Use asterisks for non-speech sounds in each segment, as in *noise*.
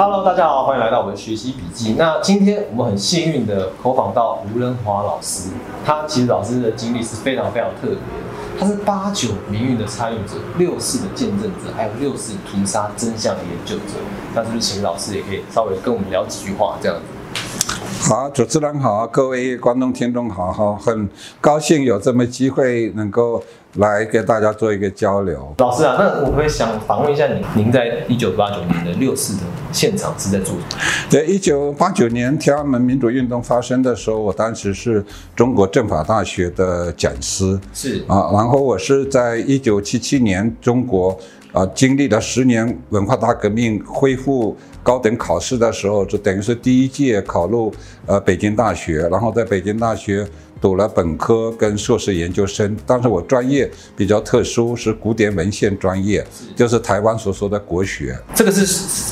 Hello，大家好，欢迎来到我们的学习笔记。那今天我们很幸运的口访到吴仁华老师，他其实老师的经历是非常非常特别。他是八九民运的参与者，六四的见证者，还有六四屠杀真相的研究者。那是不是请老师也可以稍微跟我们聊几句话这样子？好，主持人好，各位观众听众好，好，很高兴有这么机会能够来跟大家做一个交流。老师啊，那我会想访问一下您，您在一九八九年的六四的现场是在做什么？在一九八九年天安门民主运动发生的时候，我当时是中国政法大学的讲师，是啊，然后我是在一九七七年中国啊经历了十年文化大革命，恢复高等考试的时候，就等于是第一届考入呃北京大学，然后在北京大学读了本科跟硕士研究生。但是我专业比较特殊，是古典文献专业，就是台湾所说的国学。这个是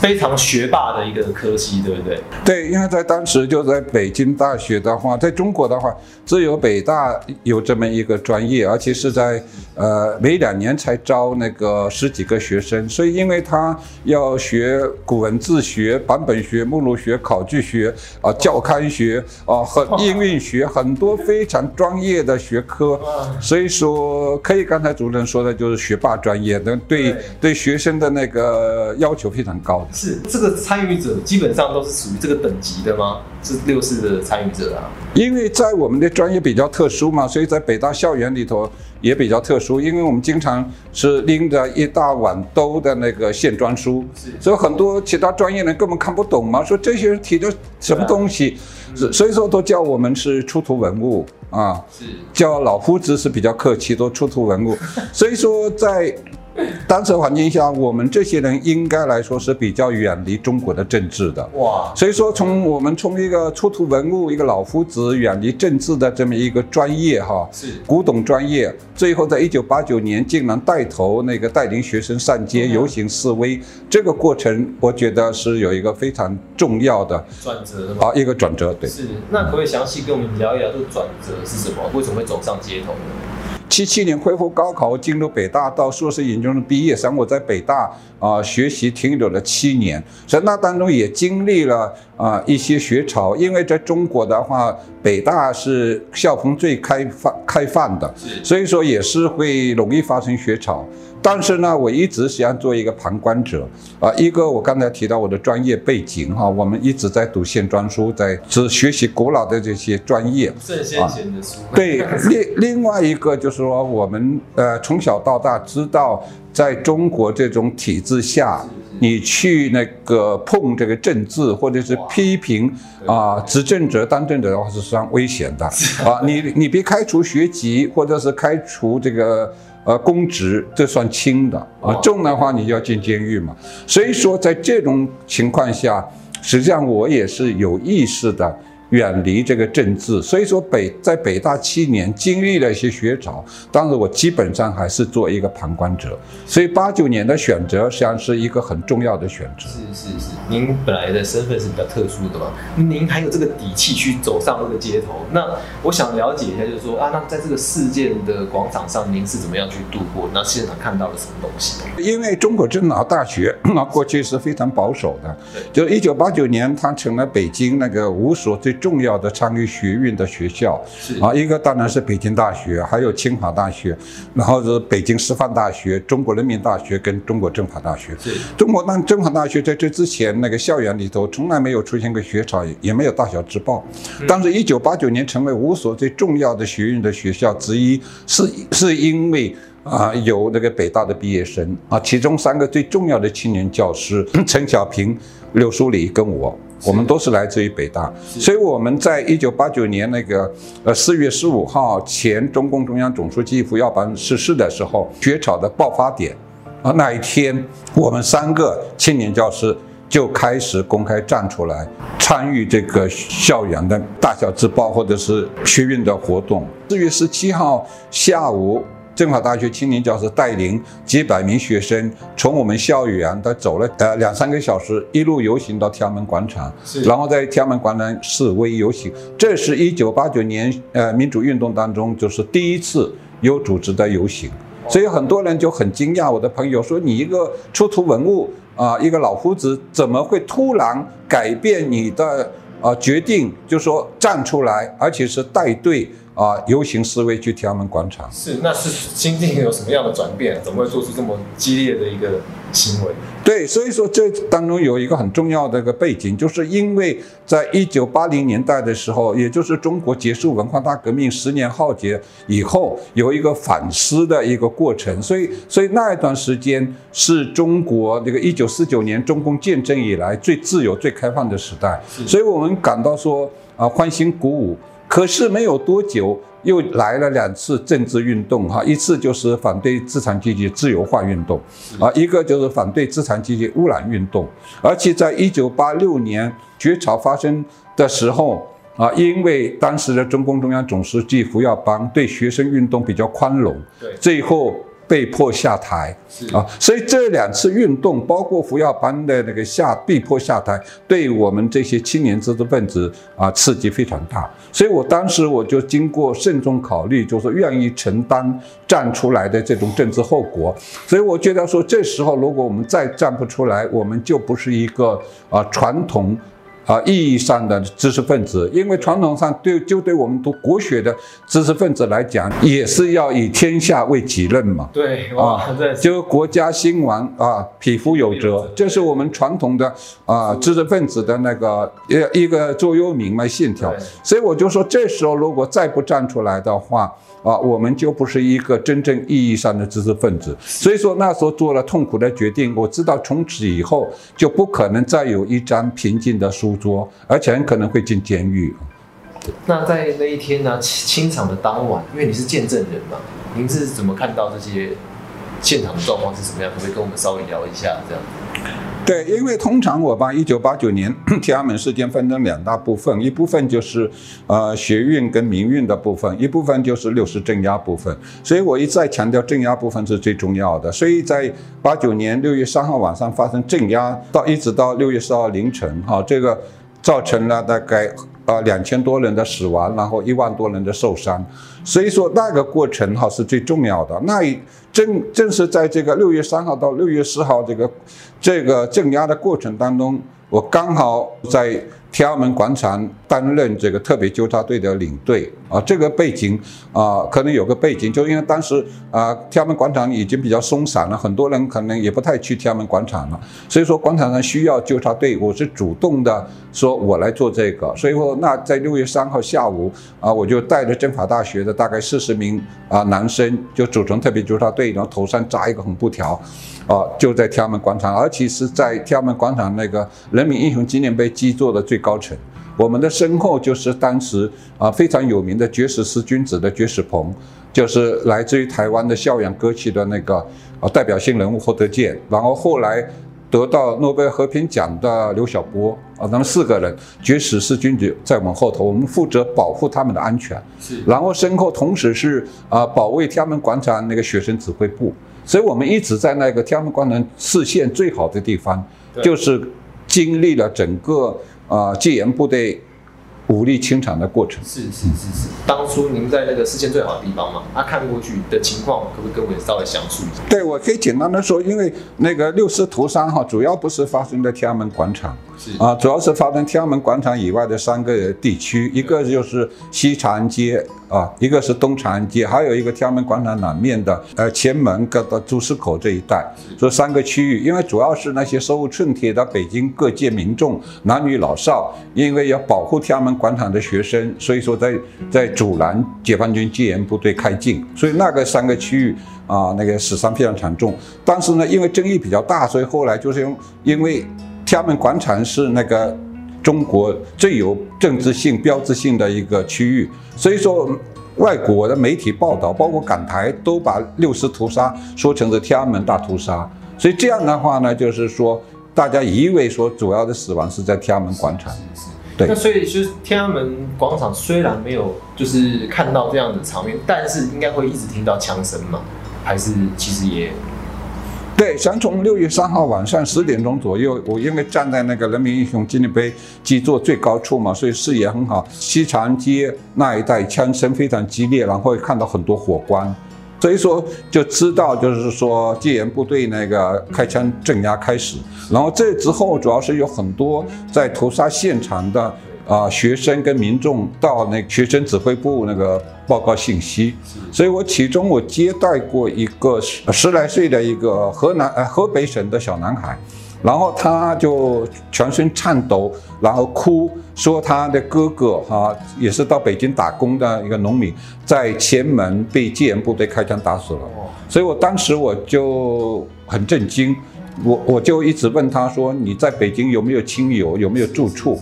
非常学霸的一个科系，对不对？对，因为在当时就在北京大学的话，在中国的话，只有北大有这么一个专业，而且是在呃每两年才招那个十几个学生，所以因为他要学古文字学、版本学、目录学、考据学啊、教刊学啊 *laughs* 和应运学很多非常专业的学科，所以说可以刚才主任说的就是学霸专业，那对对对学生的那个要求非常高的。是这个参与者基本上都是属于这个等级的吗？是六四的参与者啊？因为在我们的专业比较特殊嘛，所以在北大校园里头也比较特殊，因为我们经常是拎着一大碗兜的那个线装书，所以很多其他专业人根本看不懂嘛，说这些人提的什么东西，所所以说都叫我们是出土文物啊，叫老夫子是比较客气，都出土文物，*laughs* 所以说在。*laughs* 当时环境下，我们这些人应该来说是比较远离中国的政治的。哇，所以说，从我们从一个出土文物、一个老夫子远离政治的这么一个专业哈，是古董专业，最后在一九八九年竟然带头那个带领学生上街游行示威，这个过程我觉得是有一个非常重要的转折的吗？啊一个转折。对，是，那可不可以详细跟我们聊一聊这个转折是什么？为什么会走上街头呢？七七年恢复高考，进入北大，到硕士研究生毕业，实际上我在北大啊、学习停留了七年，所以那当中也经历了啊、一些学潮，因为在中国的话，北大是校风最开放开放的，所以说也是会容易发生学潮。但是呢，我一直想做一个旁观者。啊、一个我刚才提到我的专业背景哈、我们一直在读线装书，在只学习古老的这些专业，圣先贤的书，对，另另外一个就是说，我们呃从小到大知道，在中国这种体制下，你去那个碰这个政治，或者是批评啊、执政者、当政者的话是非常危险的 *laughs* 啊。你你别开除学籍，或者是开除这个。呃，公职这算轻的啊，重的话你就要进监狱嘛。所以说，在这种情况下，实际上我也是有意识的远离这个政治。所以说北在北大七年经历了一些学潮，当时我基本上还是做一个旁观者。所以八九年的选择实际上是一个很重要的选择。是是是，您本来的身份是比较特殊的嘛，您还有这个底气去走上那个街头。那我想了解一下，就是说啊，那在这个事件的广场上，您是怎么样去度过？那现场看到了什么东西？因为中国政法大学 *coughs* 那过去是非常保守的，就一九八九年，它成了北京那个五所最重要的参与学运的学校。是啊，一个当然是北京大学，还有清华大学，然后是北京师范大学、中国人民大学跟中国政法大学。中国当政法大学在这之前，那个校园里头从来没有出现过学潮，也没有大小之报。但是，一九八九年成为五所最重要的学院的学校之一，是是因为啊、有那个北大的毕业生啊，其中三个最重要的青年教师陈小平、刘书礼跟我。我们都是来自于北大，所以我们在一九八九年那个呃四月十五号前中共中央总书记胡耀邦逝世的时候，学潮的爆发点啊，那一天我们三个青年教师就开始公开站出来，参与这个校园的大小之报或者是学运的活动。四月十七号下午。政法大学青年教师带领几百名学生从我们校园，他走了呃两三个小时，一路游行到天安门广场，是然后在天安门广场示威游行。这是一九八九年呃民主运动当中就是第一次有组织的游行。所以很多人就很惊讶，我的朋友说：“你一个出土文物，啊，一个老夫子怎么会突然改变你的啊决定，就说站出来，而且是带队啊游行示威去天安门广场？是，那是心境有什么样的转变？怎么会做出这么激烈的一个行为？对，所以说这当中有一个很重要的一个背景，就是因为在一九八零年代的时候，也就是中国结束文化大革命十年浩劫以后，有一个反思的一个过程，所以所以那一段时间是中国这个一九四九年中共建政以来最自由、最开放的时代，所以我们感到说啊欢欣鼓舞。可是没有多久。又来了两次政治运动，哈，一次就是反对资产阶级自由化运动，啊，一个就是反对资产阶级污染运动。而且在一九八六年绝潮发生的时候，啊，因为当时的中共中央总书记胡耀邦对学生运动比较宽容，对，最后。被迫下台啊，所以这两次运动，包括胡耀邦的那个下被迫下台，对我们这些青年知识分子啊刺激非常大。所以我当时我就经过慎重考虑，就是愿意承担站出来的这种政治后果。所以我觉得说，这时候如果我们再站不出来，我们就不是一个啊传统。啊，意义上的知识分子，因为传统上对就对我们读国学的知识分子来讲，也是要以天下为己任嘛。对，啊，就国家兴亡啊，匹夫有责，这是我们传统的啊知识分子的那个一一个座右铭嘛信条。所以我就说，这时候如果再不站出来的话。啊，我们就不是一个真正意义上的知识分子，所以说那时候做了痛苦的决定。我知道从此以后就不可能再有一张平静的书桌，而且很可能会进监狱。那在那一天呢，清场的当晚，因为你是见证人嘛，您是怎么看到这些现场的状况是什么样？可不可以跟我们稍微聊一下这样？对，因为通常我把一九八九年 *coughs* 天安门事件分成两大部分，一部分就是呃学运跟民运的部分，一部分就是六四镇压部分。所以我一再强调镇压部分是最重要的。所以在八九年六月三号晚上发生镇压，到一直到六月四号凌晨，哈，这个造成了大概呃两千多人的死亡，然后一万多人的受伤。所以说那个过程哈是最重要的。那正正是在这个六月三号到六月四号这个这个镇压的过程当中，我刚好在天安门广场担任这个特别纠察队的领队啊。这个背景啊，可能有个背景，就因为当时啊，天安门广场已经比较松散了，很多人可能也不太去天安门广场了。所以说广场上需要纠察队，我是主动的说我来做这个。所以说那在六月三号下午啊，我就带着政法大学的大概四十名啊男生，就组成特别纠察队。然后头上扎一个红布条，啊，就在天安门广场，而且是在天安门广场那个人民英雄纪念碑基座的最高层。我们的身后就是当时啊非常有名的绝食四君子的绝食棚，就是来自于台湾的校园歌曲的那个啊代表性人物霍德健，然后后来。得到诺贝尔和平奖的刘晓波啊，他们四个人绝食四君子在我们后头，我们负责保护他们的安全。是，然后身后同时是啊，保卫天安门广场那个学生指挥部，所以我们一直在那个天安门广场视线最好的地方，就是经历了整个啊戒严部队。武力清场的过程。是是是是，当初您在那个视线最好的地方嘛，他看过去的情况，可不可以跟我们稍微详述一下？对，我可以简单的说，因为那个六四屠杀哈，主要不是发生在天安门广场。是。啊，主要是发生天安门广场以外的三个地区，一个就是西长安街啊，一个是东长安街，还有一个天安门广场南面的呃前门跟到朱市口这一带，这三个区域，因为主要是那些手无寸铁的北京各界民众，男女老少，因为要保护天安门广场的学生，所以说在在阻拦解放军戒严部队开进，所以那个三个区域啊，那个死伤非常惨重。但是呢，因为争议比较大，所以后来就是用因为。天安门广场是那个中国最有政治性、标志性的一个区域，所以说外国的媒体报道，包括港台，都把六四屠杀说成是天安门大屠杀。所以这样的话呢，就是说大家以为说主要的死亡是在天安门广场。对。那所以就是天安门广场虽然没有就是看到这样的场面，但是应该会一直听到枪声嘛？还是其实也？对，想从六月三号晚上十点钟左右，我因为站在那个人民英雄纪念碑基座最高处嘛，所以视野很好。西长街那一带枪声非常激烈，然后看到很多火光。所以说就知道就是说戒严部队那个开枪镇压开始，然后这之后主要是有很多在屠杀现场的。啊，学生跟民众到那学生指挥部那个报告信息，所以我其中我接待过一个十十来岁的一个河南呃河北省的小男孩，然后他就全身颤抖，然后哭说他的哥哥哈也是到北京打工的一个农民，在前门被戒严部队开枪打死了，所以我当时我就很震惊。我我就一直问他说：“你在北京有没有亲友，有没有住处？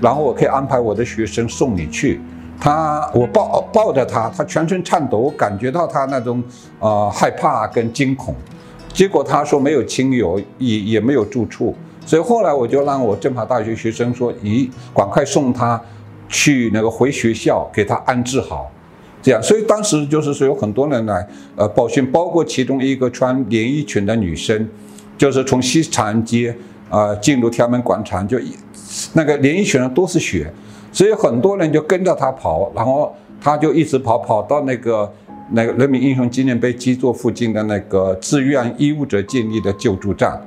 然后我可以安排我的学生送你去。”他我抱抱着他，他全身颤抖，我感觉到他那种啊害怕跟惊恐。结果他说没有亲友，也也没有住处。所以后来我就让我政法大学学生说：“咦，赶快送他去那个回学校，给他安置好。”这样，所以当时就是说有很多人来呃报讯，包括其中一个穿连衣裙的女生。就是从西长安街啊进入天安门广场，就那个连衣裙上都是血，所以很多人就跟着他跑，然后他就一直跑，跑到那个那个人民英雄纪念碑基座附近的那个志愿医务者建立的救助站。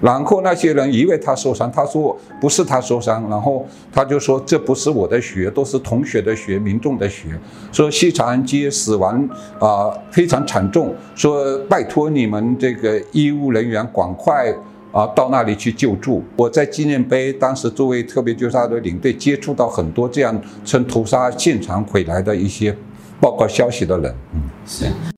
然后那些人以为他受伤，他说不是他受伤，然后他就说这不是我的血，都是同学的血，民众的血。说西长安街死亡啊非常惨重，说拜托你们这个医务人员赶快啊到那里去救助。我在纪念碑当时作为特别救杀队领队，接触到很多这样从屠杀现场回来的一些报告消息的人，嗯，是。